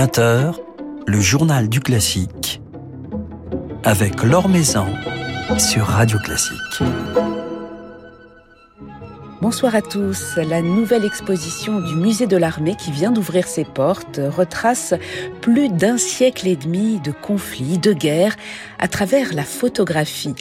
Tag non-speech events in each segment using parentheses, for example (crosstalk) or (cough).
20h, le journal du classique avec Laure Maison sur Radio Classique. Bonsoir à tous. La nouvelle exposition du musée de l'armée qui vient d'ouvrir ses portes retrace plus d'un siècle et demi de conflits, de guerres à travers la photographie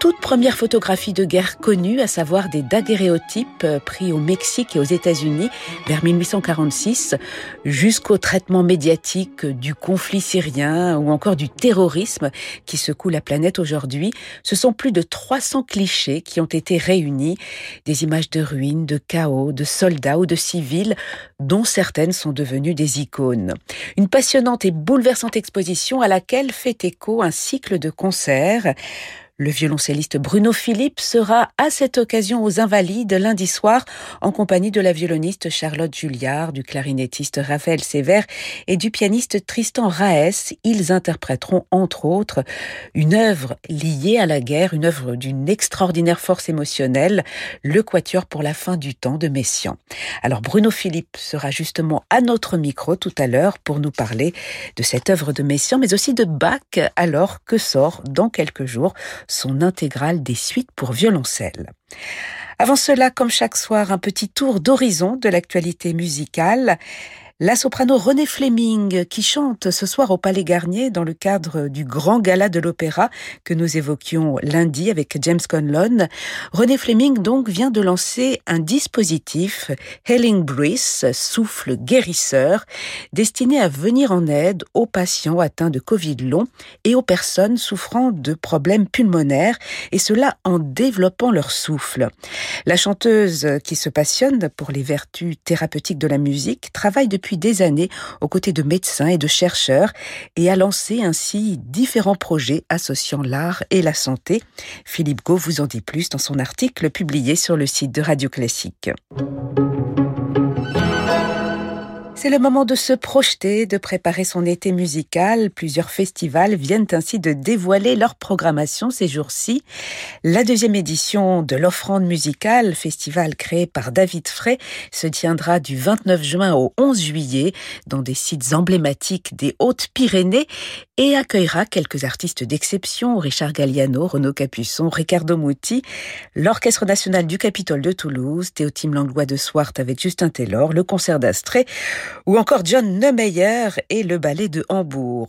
des toutes premières photographies de guerre connues, à savoir des daguerréotypes euh, pris au Mexique et aux États-Unis vers 1846, jusqu'au traitement médiatique du conflit syrien ou encore du terrorisme qui secoue la planète aujourd'hui. Ce sont plus de 300 clichés qui ont été réunis, des images de ruines, de chaos, de soldats ou de civils, dont certaines sont devenues des icônes. Une passionnante et bouleversante exposition à laquelle fait écho un cycle de concerts. Le violoncelliste Bruno Philippe sera à cette occasion aux Invalides lundi soir en compagnie de la violoniste Charlotte Julliard, du clarinettiste Raphaël Sévère et du pianiste Tristan Raes. Ils interpréteront entre autres une œuvre liée à la guerre, une œuvre d'une extraordinaire force émotionnelle, le Quatuor pour la fin du temps de Messiaen. Alors Bruno Philippe sera justement à notre micro tout à l'heure pour nous parler de cette œuvre de Messiaen, mais aussi de Bach, alors que sort dans quelques jours son intégrale des suites pour violoncelle. Avant cela, comme chaque soir, un petit tour d'horizon de l'actualité musicale. La soprano Renée Fleming, qui chante ce soir au Palais Garnier dans le cadre du grand gala de l'opéra que nous évoquions lundi avec James Conlon. Renée Fleming donc vient de lancer un dispositif Healing Breath, souffle guérisseur, destiné à venir en aide aux patients atteints de Covid long et aux personnes souffrant de problèmes pulmonaires, et cela en développant leur souffle. La chanteuse qui se passionne pour les vertus thérapeutiques de la musique travaille depuis des années aux côtés de médecins et de chercheurs et a lancé ainsi différents projets associant l'art et la santé. Philippe Gau vous en dit plus dans son article publié sur le site de Radio Classique. C'est le moment de se projeter, de préparer son été musical. Plusieurs festivals viennent ainsi de dévoiler leur programmation ces jours-ci. La deuxième édition de l'offrande musicale, festival créé par David Frey, se tiendra du 29 juin au 11 juillet dans des sites emblématiques des Hautes-Pyrénées et accueillera quelques artistes d'exception, Richard Galliano, Renaud Capuçon, Ricardo Muti, l'Orchestre national du Capitole de Toulouse, Théotime Langlois de Swart avec Justin Taylor, le concert d'Astrée ou encore John Neumeyer et le ballet de Hambourg.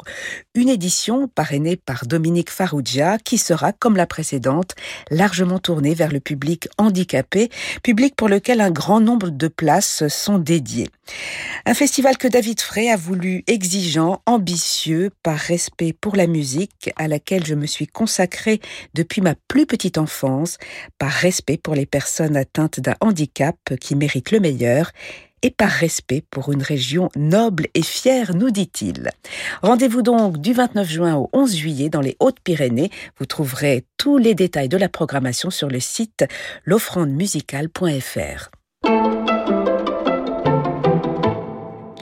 Une édition parrainée par Dominique Farrugia qui sera, comme la précédente, largement tournée vers le public handicapé, public pour lequel un grand nombre de places sont dédiées. Un festival que David Frey a voulu exigeant, ambitieux, par respect pour la musique à laquelle je me suis consacrée depuis ma plus petite enfance, par respect pour les personnes atteintes d'un handicap qui méritent le meilleur et par respect pour une région noble et fière, nous dit-il. Rendez-vous donc du 29 juin au 11 juillet dans les Hautes-Pyrénées. Vous trouverez tous les détails de la programmation sur le site l'offrandemusicale.fr.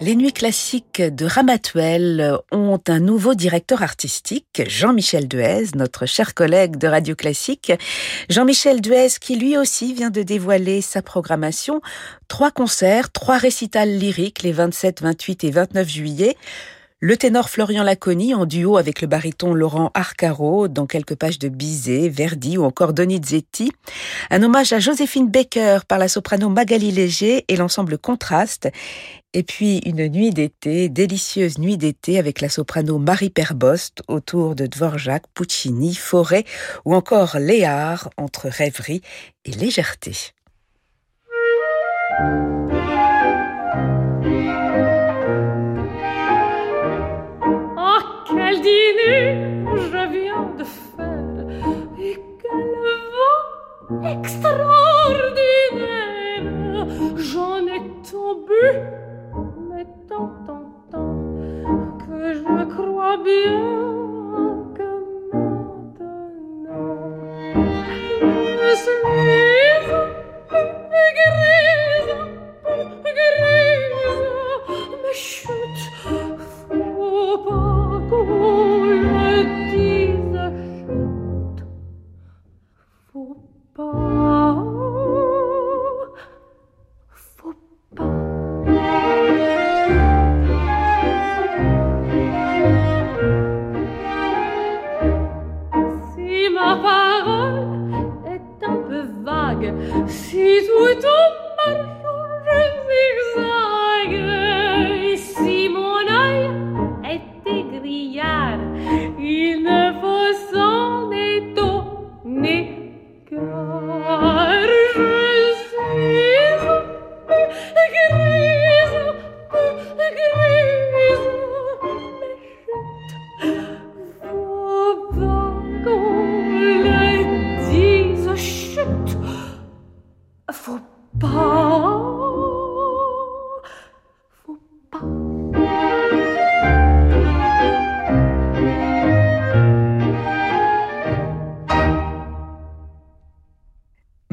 Les nuits classiques de Ramatuel ont un nouveau directeur artistique, Jean-Michel Duez, notre cher collègue de Radio Classique. Jean-Michel Duez qui lui aussi vient de dévoiler sa programmation. Trois concerts, trois récitals lyriques les 27, 28 et 29 juillet. Le ténor Florian Laconi en duo avec le baryton Laurent Arcaro dans quelques pages de Bizet, Verdi ou encore Donizetti. Un hommage à Joséphine Baker par la soprano Magali Léger et l'ensemble Contraste. Et puis une nuit d'été, délicieuse nuit d'été avec la soprano Marie Perbost autour de Dvorak, Puccini, Forêt ou encore Léard entre rêverie et légèreté. je viens de faire et quel vent extraordinaire j'en ai tombé mais tant tant tant que je crois bien que maintenant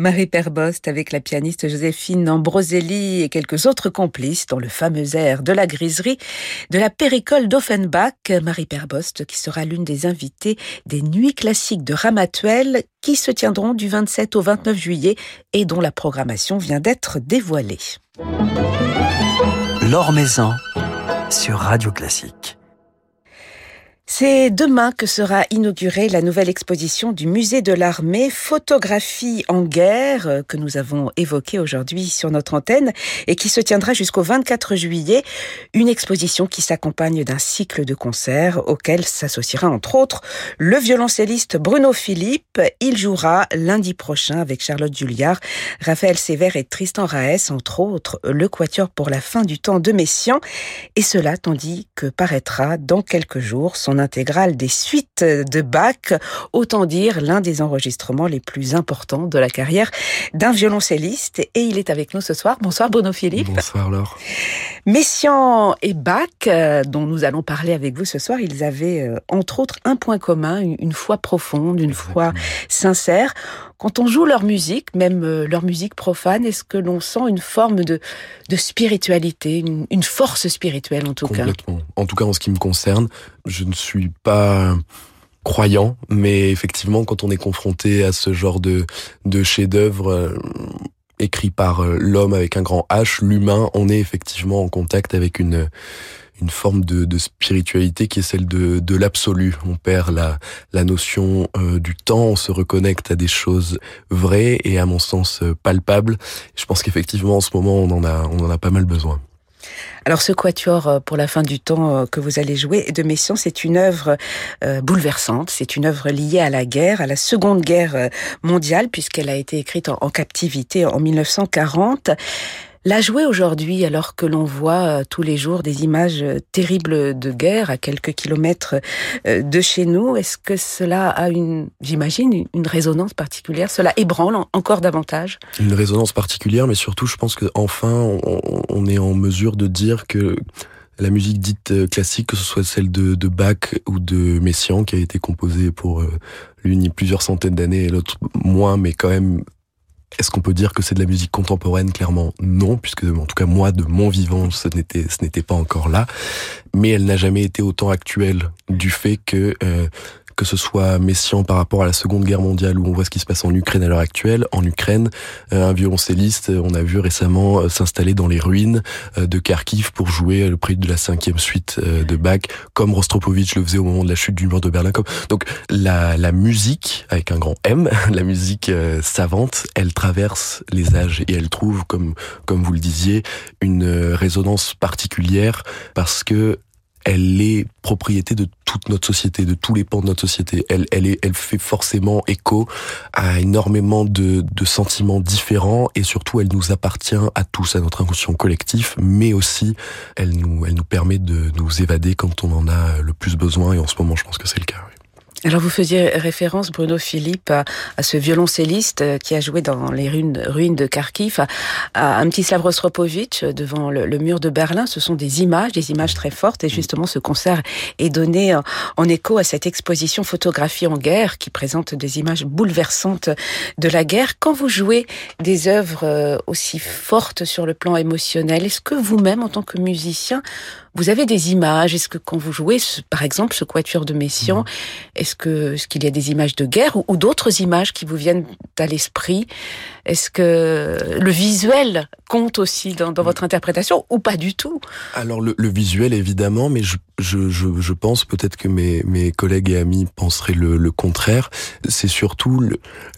Marie Perbost avec la pianiste Joséphine Ambroselli et quelques autres complices dans le fameux air de la griserie de la péricole d'Offenbach. Marie Perbost qui sera l'une des invitées des nuits classiques de Ramatuel qui se tiendront du 27 au 29 juillet et dont la programmation vient d'être dévoilée. L'Or Maison sur Radio Classique. C'est demain que sera inaugurée la nouvelle exposition du musée de l'armée Photographie en guerre euh, que nous avons évoquée aujourd'hui sur notre antenne et qui se tiendra jusqu'au 24 juillet. Une exposition qui s'accompagne d'un cycle de concerts auquel s'associera entre autres le violoncelliste Bruno Philippe. Il jouera lundi prochain avec Charlotte Julliard, Raphaël Sévère et Tristan Raes, entre autres le quatuor pour la fin du temps de Messian. Et cela tandis que paraîtra dans quelques jours son intégrale des suites de Bach, autant dire l'un des enregistrements les plus importants de la carrière d'un violoncelliste. Et il est avec nous ce soir. Bonsoir Bruno Philippe. Bonsoir Laure. Messiaen et Bach, euh, dont nous allons parler avec vous ce soir, ils avaient euh, entre autres un point commun, une foi profonde, une foi sincère. Quand on joue leur musique, même euh, leur musique profane, est-ce que l'on sent une forme de, de spiritualité, une, force spirituelle en tout cas. En tout cas, en ce qui me concerne, je ne suis pas croyant, mais effectivement, quand on est confronté à ce genre de, de chef-d'œuvre, écrit par euh, l'homme avec un grand H, l'humain, on est effectivement en contact avec une une forme de, de spiritualité qui est celle de, de l'absolu. On perd la, la notion euh, du temps, on se reconnecte à des choses vraies et à mon sens euh, palpables. Je pense qu'effectivement en ce moment on en a on en a pas mal besoin. Alors ce quatuor euh, pour la fin du temps euh, que vous allez jouer de Messiaen, c'est une œuvre euh, bouleversante, c'est une œuvre liée à la guerre, à la Seconde Guerre mondiale, puisqu'elle a été écrite en, captivité en 1940. La jouer aujourd'hui, alors que l'on voit euh, tous les jours des images euh, terribles de guerre à quelques kilomètres euh, de chez nous, est-ce que cela a une, j'imagine, une résonance particulière? Cela ébranle encore davantage? Une résonance particulière, mais surtout, je pense qu'enfin, on, on est en mesure de dire que la musique dite classique, que ce soit celle de, Bach ou de Messiaen, qui a été composée pour l'une plusieurs centaines d'années et l'autre moins, mais quand même est-ce qu'on peut dire que c'est de la musique contemporaine? Clairement non, puisque en tout cas moi, de mon vivant, ce n'était ce n'était pas encore là. Mais elle n'a jamais été autant actuelle du fait que euh, que ce soit Messian par rapport à la Seconde Guerre mondiale, où on voit ce qui se passe en Ukraine à l'heure actuelle. En Ukraine, euh, un violoncelliste, on a vu récemment euh, s'installer dans les ruines euh, de Kharkiv pour jouer le prix de la cinquième suite de Bach, comme Rostropovitch le faisait au moment de la chute du mur de Berlin. Donc la, la musique, avec un grand M, (laughs) la musique savante, elle traverse les âges et elle trouve, comme, comme vous le disiez, une résonance particulière parce que elle est propriété de toute notre société, de tous les pans de notre société. Elle, elle, est, elle fait forcément écho à énormément de, de sentiments différents et surtout elle nous appartient à tous, à notre inconscient collectif, mais aussi elle nous, elle nous permet de nous évader quand on en a le plus besoin et en ce moment je pense que c'est le cas. Alors vous faisiez référence, Bruno Philippe, à, ce violoncelliste euh, qui a joué dans les ruines, ruines de Kharkiv, à, à un petit Rostropovitch euh, devant le, mur de Berlin. Ce sont des images, des images très fortes. Et justement, ce concert est donné en, écho à cette exposition Photographie en guerre qui présente des images bouleversantes de la guerre. Quand vous jouez des œuvres euh, aussi fortes sur le plan émotionnel, est-ce que vous-même, en tant que musicien, vous avez des images Est-ce que quand vous jouez, par exemple, ce quatuor de Messiaen, mmh. est-ce que est-ce qu'il y a des images de guerre ou, d'autres images qui vous viennent à l'esprit? Est-ce que le visuel compte aussi dans, votre interprétation ou pas du tout? Alors le, visuel évidemment, mais je, je, je, pense peut-être que mes, mes collègues et amis penseraient le, le contraire. C'est surtout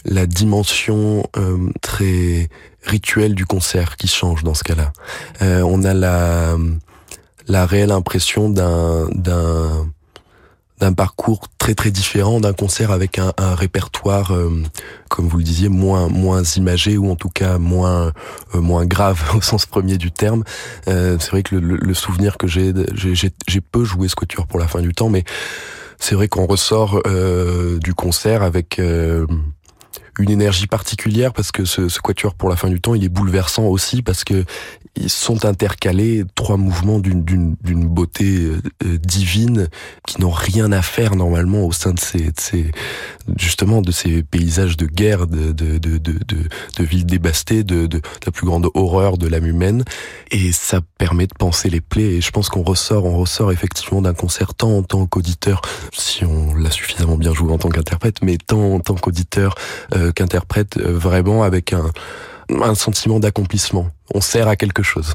la dimension euh, très rituelle du concert qui change dans ce cas-là. Euh, on a la, la réelle impression d'un d'un d'un parcours très très différent d'un concert avec un, un répertoire euh, comme vous le disiez moins moins imagé ou en tout cas moins euh, moins grave (laughs) au sens premier du terme. Euh, c'est vrai que le, le souvenir que j'ai j'ai peu joué Squature pour la fin du temps mais c'est vrai qu'on ressort du concert avec une énergie particulière parce que ce, ce, quatuor pour la fin du temps il est bouleversant aussi parce que ils sont intercalés trois mouvements d'une beauté euh, euh, divine qui n'ont rien à faire normalement au sein de ces, de ces justement de ces paysages de guerre de de de de, de, villes dévastées de, de, la plus grande horreur de l'âme humaine. Et ça permet de penser les plaies. Et je pense qu'on ressort on ressort effectivement d'un concert tant en tant qu'auditeur si on l'a suffisamment bien joué en tant qu'interprète mais tant en tant qu'auditeur euh, qu'interprète euh, vraiment avec un, un sentiment d'accomplissement. On sert à quelque chose.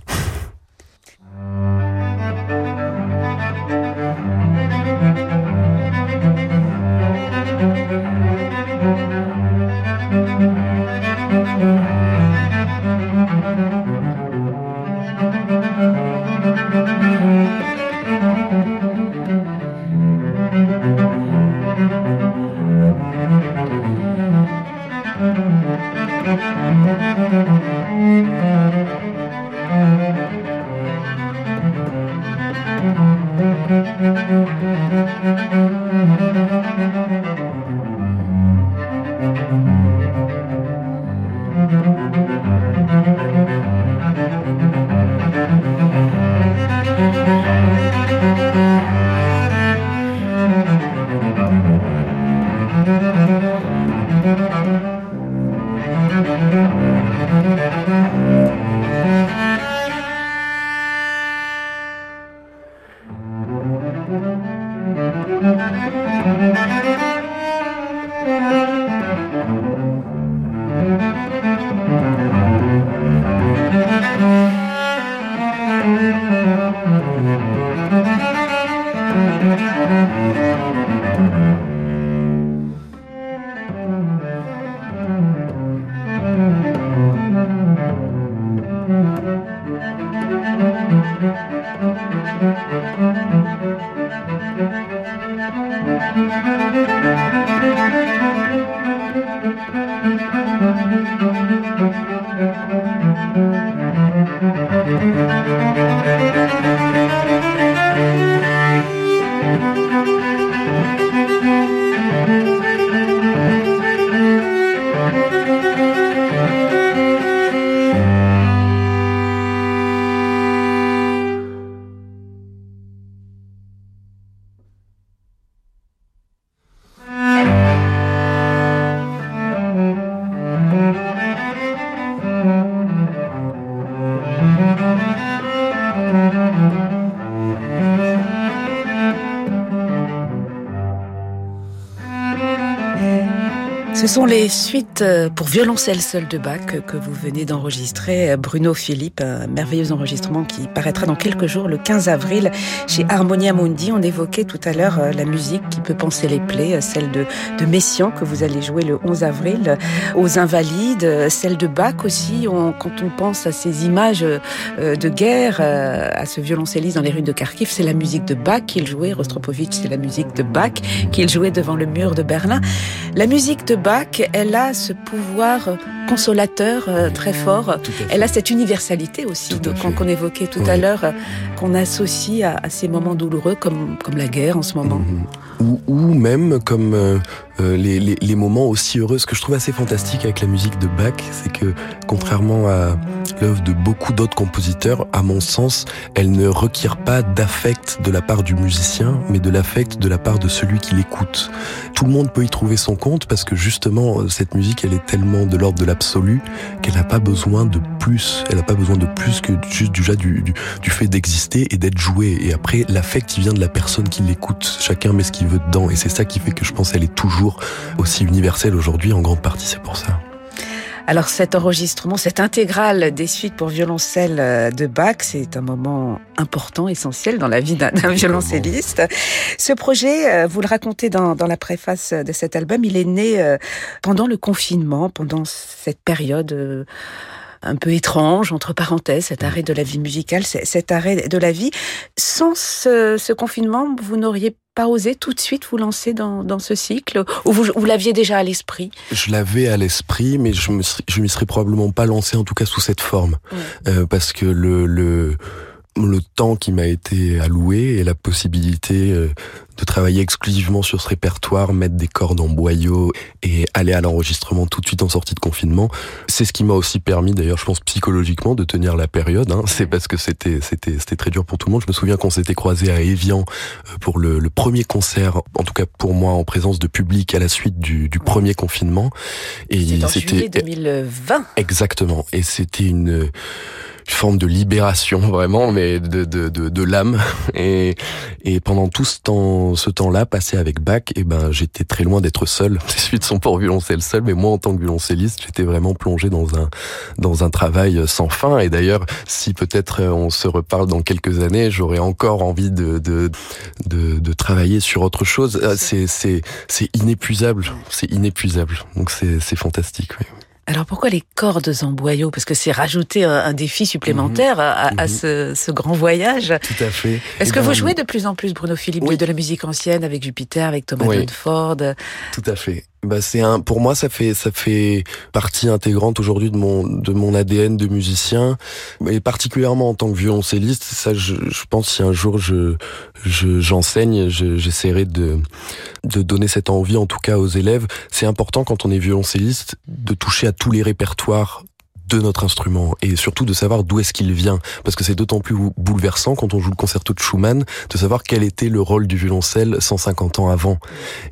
Ce sont les suites euh, pour violoncelle seul de Bach que vous venez d'enregistrer, euh, Bruno Philippe, un merveilleux enregistrement qui paraîtra dans quelques jours, le 15 avril, chez Harmonia Mundi. On évoquait tout à l'heure euh, la musique qui peut penser les plaies, celle de, de Messiaen que vous allez jouer le 11 avril, aux Invalides, celle de Bach aussi. quand on pense à ces images de guerre, à ce violoncelliste dans les rues de Kharkiv, c'est la musique de Bach qu'il jouait. Rostropovitch, c'est la musique de Bach qu'il jouait devant le mur de Berlin. La musique de Bach elle a ce pouvoir consolateur euh, très fort. Elle a cette universalité aussi qu'on évoquait tout à l'heure, euh, qu'on associe à, ces moments douloureux comme, comme la guerre en ce moment. Mhm. ou, même comme euh, les, les, moments aussi heureux. Ce que je trouve assez fantastique avec la musique de Bach, c'est que contrairement à l'œuvre de beaucoup d'autres compositeurs, à mon sens, elle ne requiert pas d'affect de la part du musicien, mais de l'affect de la part de celui qui l'écoute. Tout le monde peut y trouver son compte parce que justement, cette musique, elle est tellement de l'ordre de l'absolu qu'elle n'a pas besoin de plus. Elle n'a pas besoin de plus que juste déjà du, du, du fait d'exister et d'être joué. Et après, l'affect, il vient de la personne qui l'écoute. Chacun met ce qu'il veut dedans. Et c'est ça qui fait que je pense qu'elle est toujours aussi universelle aujourd'hui, en grande partie, c'est pour ça. Alors cet enregistrement, cette intégrale des suites pour violoncelle euh, de Bach, c'est un moment important, essentiel dans la vie d'un violoncelliste. Ce projet, euh, vous le racontez dans, dans, la préface de cet album, il est né euh, pendant le confinement, pendant cette période un peu étrange, entre parenthèses, cet arrêt de la vie musicale, cet arrêt de la vie. Sans ce, ce confinement, vous n'auriez pas osé tout de suite vous lancer dans, dans ce cycle Ou vous, vous l'aviez déjà à l'esprit? Je l'avais à l'esprit, mais je je m'y serais probablement pas lancé, en tout cas sous cette forme. Euh, parce que le... le le temps qui m'a été alloué et la possibilité euh, de travailler exclusivement sur ce répertoire, mettre des cordes en boyau et aller à l'enregistrement tout de suite en sortie de confinement, c'est ce qui m'a aussi permis, d'ailleurs, je pense psychologiquement, de tenir la période. Hein. C'est parce que c'était c'était c'était très dur pour tout le monde. Je me souviens qu'on s'était croisé à Evian euh, pour le, le, premier concert, en tout cas pour moi, en présence de public à la suite du, du premier confinement. Et c'était 2020. Exactement. Et c'était une une forme de libération vraiment, mais de, de, de, de l'âme. (laughs) Et, et pendant tout ce temps, ce temps-là passé avec Bach, et eh ben j'étais très loin d'être seul. (laughs) Les suites sont pour violoncelle seul, mais moi en tant que violoncelliste, j'étais vraiment plongé dans un dans un travail sans fin. Et d'ailleurs, si peut-être on se reparle dans quelques années, j'aurais encore envie de de, de de travailler sur autre chose. C'est c'est c'est inépuisable, c'est inépuisable. Donc c'est c'est fantastique. Oui. Alors pourquoi les cordes en boyau? Parce que c'est rajouter un, défi supplémentaire à, à mhm. ce, ce, grand voyage. Tout à fait. Est-ce que ben, vous jouez de plus en plus, Bruno Philippe, de la musique ancienne avec Jupiter, avec Thomas oui. Ford Tout à fait. Bah c'est un pour moi ça fait ça fait partie intégrante aujourd'hui de mon de mon ADN de musicien. Et particulièrement en tant que violoncelliste ça je, je pense si un jour je j'enseigne j'essaierai de de donner cette envie en tout cas aux élèves. C'est important quand on est violoncelliste de toucher à tous les répertoires de notre instrument et surtout de savoir d'où est-ce qu'il vient. Parce que c'est d'autant plus bouleversant quand on joue le concerto de Schumann de savoir quel était le rôle du violoncelle 150 ans avant.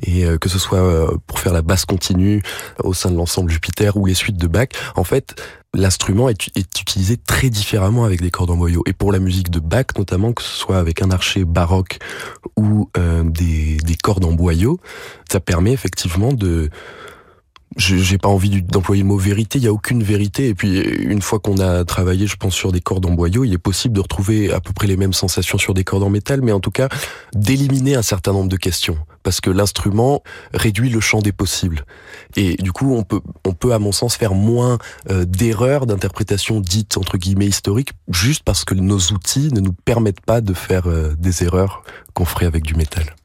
Et euh, que ce soit euh, pour faire la basse continue au sein de l'ensemble Jupiter ou les suites de Bach en fait l'instrument est, est, utilisé très différemment avec des cordes en boyau et pour la musique de Bach notamment que ce soit avec un archer baroque ou euh, des, des cordes en boyau ça permet effectivement de j'ai pas envie d'employer le mot vérité, il y a aucune vérité. Et puis une fois qu'on a travaillé, je pense, sur des cordes en boyau, il est possible de retrouver à peu près les mêmes sensations sur des cordes en métal, mais en tout cas d'éliminer un certain nombre de questions, parce que l'instrument réduit le champ des possibles. Et du coup, on peut, on peut à mon sens faire moins euh, d'erreurs d'interprétation dites entre guillemets historiques, juste parce que nos outils ne nous permettent pas de faire euh, des erreurs qu'on ferait avec du métal.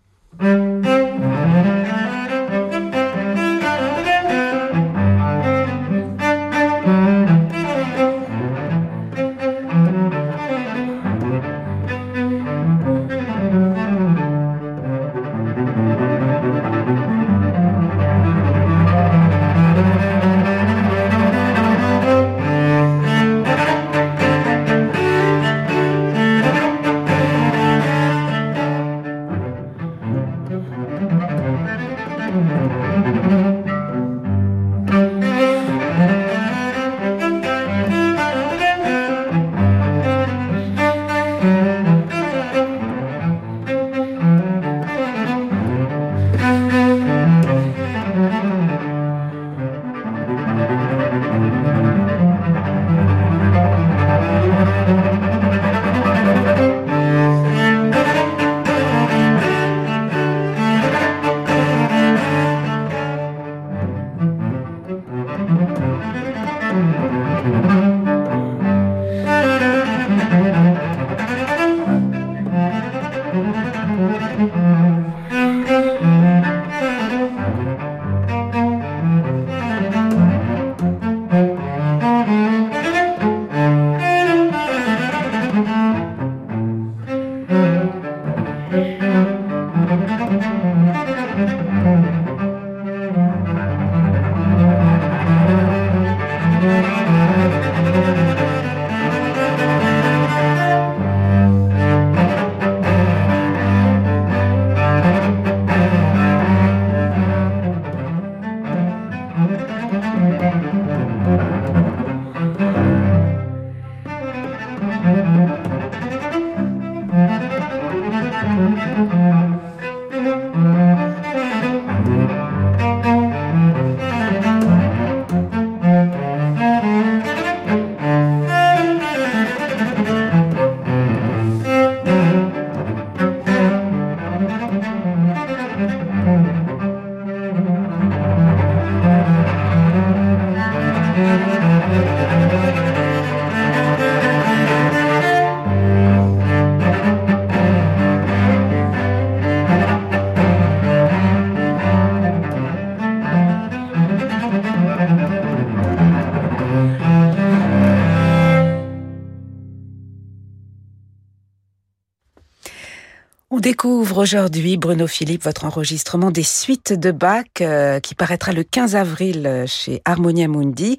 Aujourd'hui, Bruno Philippe, votre enregistrement des suites de Bach euh, qui paraîtra le 15 avril euh, chez Harmonia Mundi.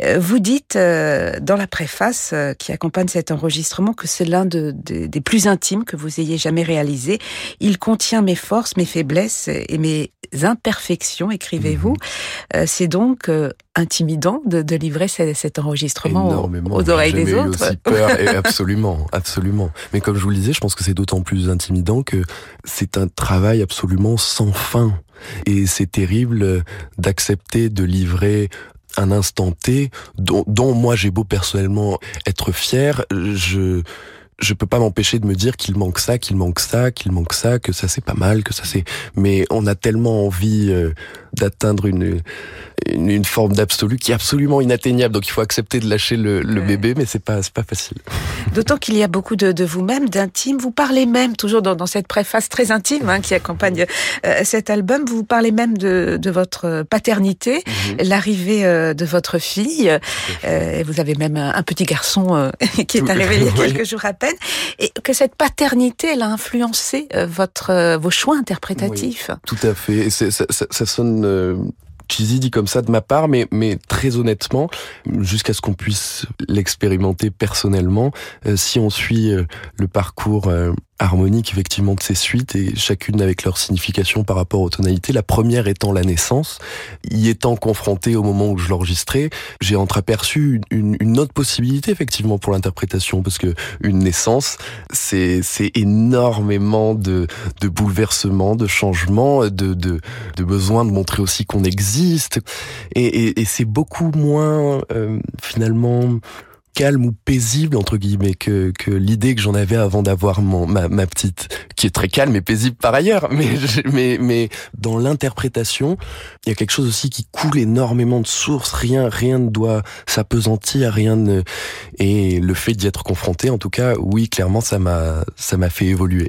Euh, vous dites dans la préface qui accompagne cet enregistrement que c'est l'un des plus intimes que vous ayez jamais réalisé. Il contient mes forces, mes faiblesses et mes imperfections, écrivez-vous. Mhm. c'est donc intimidant de, de livrer cet, enregistrement aux, oreilles des autres. Aussi peur, et (laughs) absolument, absolument. Mais comme je vous le disais, je pense que c'est d'autant plus intimidant que c'est un travail absolument sans fin. Et c'est terrible d'accepter de livrer un instant T dont, dont moi j'ai beau personnellement être fier, je je peux pas m'empêcher de me dire qu'il manque ça, qu'il manque ça, qu'il manque ça, que ça c'est pas mal, que ça c'est. Mais on a tellement envie euh, d'atteindre une, une, forme d'absolu qui est absolument inatteignable. Donc il faut accepter de lâcher le, le bébé, mais c'est pas c'est pas facile. D'autant qu'il y a beaucoup de, de vous-même, d'intime. Vous parlez même toujours dans, dans cette préface très intime hein, qui accompagne euh, cet album. Vous parlez même de, de votre paternité, mhm. l'arrivée euh, de votre fille. et vous avez même un, petit garçon (laughs) qui est arrivé il y a (laughs) quelques jours à peine, et que cette paternité, elle a influencé votre vos choix interprétatifs. tout à fait. ça, ça, ça sonne euh, cheesy dit comme ça de ma part, mais, mais très honnêtement, jusqu'à ce qu'on puisse l'expérimenter personnellement, euh, si on suit euh, le parcours harmonique effectivement de ces suites et chacune avec leur signification par rapport aux tonalités. La première étant la naissance, y étant confronté au moment où je l'enregistrais, j'ai entreaperçu une, une, autre possibilité effectivement pour l'interprétation parce que une naissance, c'est c'est énormément de de bouleversements, de changements, de de de besoin de montrer aussi qu'on existe et, et, et c'est beaucoup moins euh, finalement calme ou paisible entre guillemets que, que l'idée que j'en avais avant d'avoir ma, ma, petite qui est très calme et paisible par ailleurs mais (laughs) mais mais dans l'interprétation il y a quelque chose aussi qui coule énormément de sources. Rien rien ne doit s'apesantir rien ne et le fait d'y être confronté en tout cas oui clairement ça m'a ça m'a fait évoluer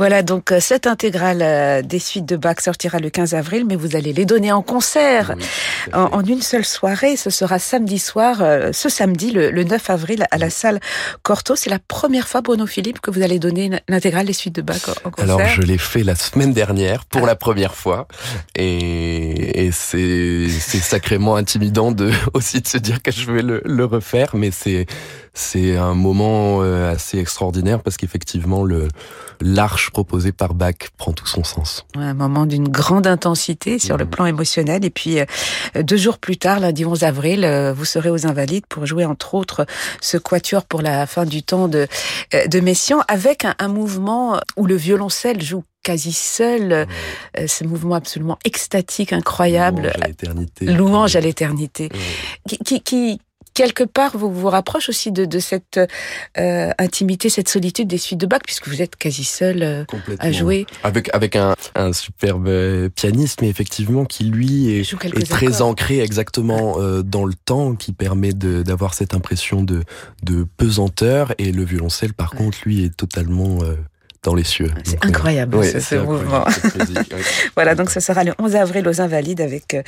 voilà, donc euh, cette intégrale euh, des suites de Bach sortira le 15 avril, mais vous allez les donner en concert en, une seule soirée. Ce sera samedi soir, euh, ce samedi, le, 9 avril, à la salle Corto. C'est la première fois, Bruno Philippe, que vous allez donner l'intégrale des suites de Bach en concert. Alors, je l'ai fait la semaine dernière pour la première fois, et, et c'est sacrément intimidant de (laughs) aussi de se dire que je vais le, le refaire, mais c'est c'est un moment assez extraordinaire parce qu'effectivement le l'arche proposée par Bach prend tout son sens. Un moment d'une grande intensité sur le mmh. plan émotionnel. Et puis, euh, deux jours plus tard, lundi 11 avril, euh, vous serez aux Invalides pour jouer, entre autres, ce quatuor pour la fin du temps de, euh, de Messiaen, avec un, mouvement où le violoncelle joue quasi seul, ce mouvement absolument extatique, incroyable. Louange à l'éternité. Louange à l'éternité. Qui, qui, quelque part vous vous rapproche aussi de, de cette euh, intimité, cette solitude des suites de Bach, puisque vous êtes quasi seul euh, à jouer. Avec avec un, un superbe euh, pianiste, mais effectivement qui lui est, est très ancré exactement euh, dans le temps, qui permet d'avoir cette impression de, de pesanteur, et le violoncelle par contre lui est totalement dans les cieux. C'est incroyable ce, mouvement. (laughs) voilà, donc ce sera le 11 avril aux Invalides avec euh,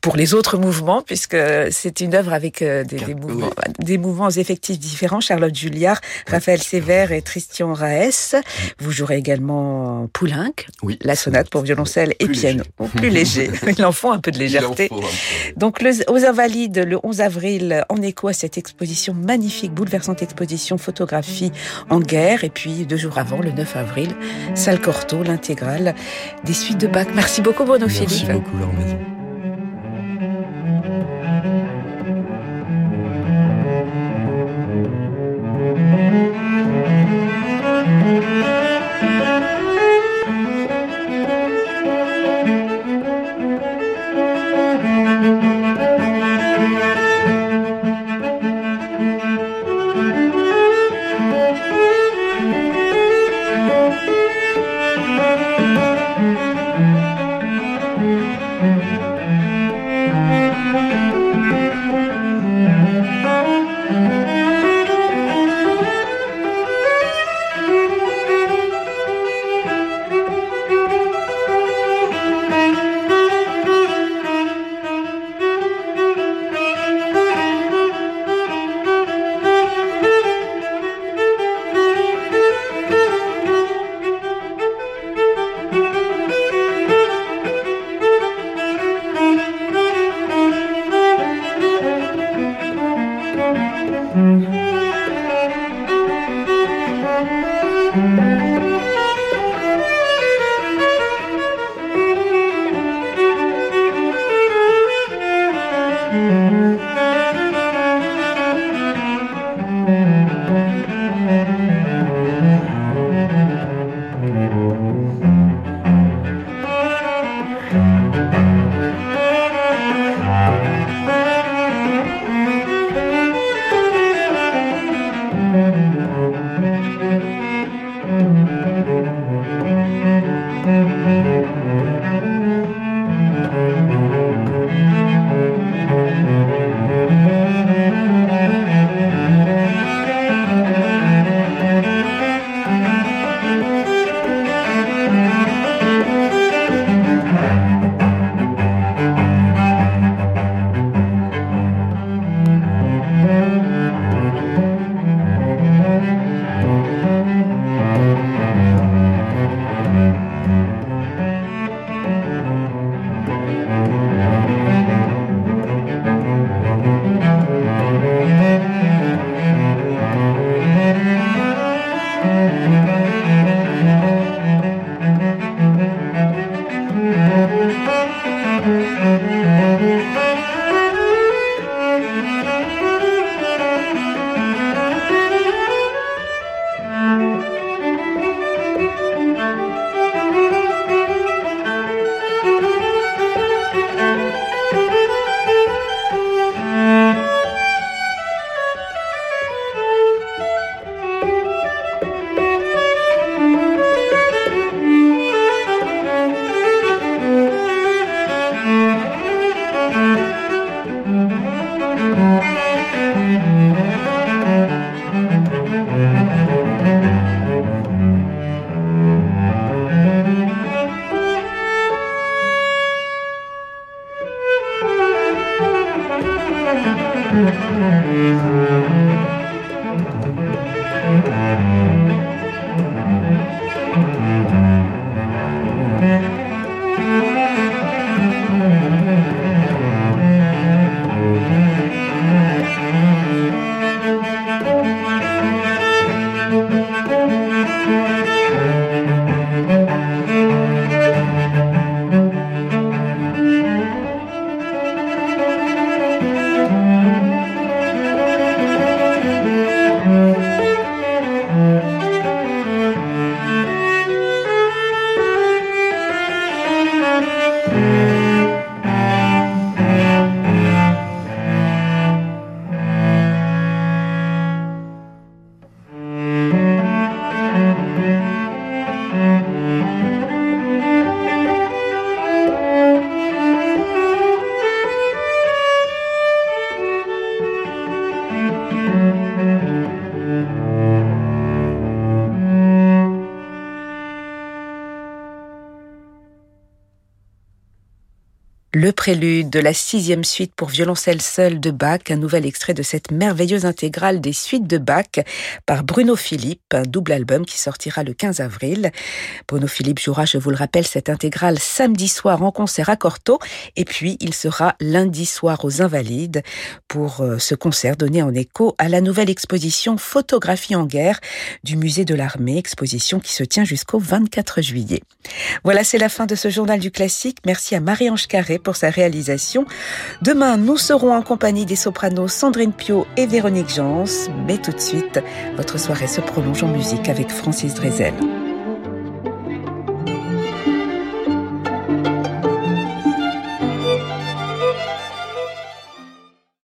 pour les autres mouvements puisque c'est une œuvre avec euh, des, des, mouvements, des mouvements effectifs différents. Charlotte Julliard, Raphaël Sévère et Tristan Raes. Vous jouerez également Poulenc, la sonate pour violoncelle et piano, plus léger. (laughs) Il en faut un peu de légèreté. Donc le, aux Invalides le 11 avril en écho à cette exposition magnifique, bouleversante exposition photographie en guerre et puis deux jours avant le 9 avril, salle Corto, l'intégrale des suites de Bach. Merci beaucoup Bruno Merci Philippe. Merci beaucoup Laure Maison. Mm-hmm. Le prélude de la sixième suite pour violoncelle seul de Bach, un nouvel extrait de cette merveilleuse intégrale des suites de Bach par Bruno Philippe, un double album qui sortira le 15 avril. Bruno Philippe jouera, je vous le rappelle, cette intégrale samedi soir en concert à Corto et puis il sera lundi soir aux Invalides pour euh, ce concert donné en écho à la nouvelle exposition Photographie en guerre du musée de l'armée, exposition qui se tient jusqu'au 24 juillet. Voilà, c'est la fin de ce journal du classique. Merci à Marie-Ange Carré pour sa réalisation. Demain, nous serons en compagnie des sopranos Sandrine Pio et Véronique Jans. Mais tout de suite, votre soirée se prolonge en musique avec Francis Drezel.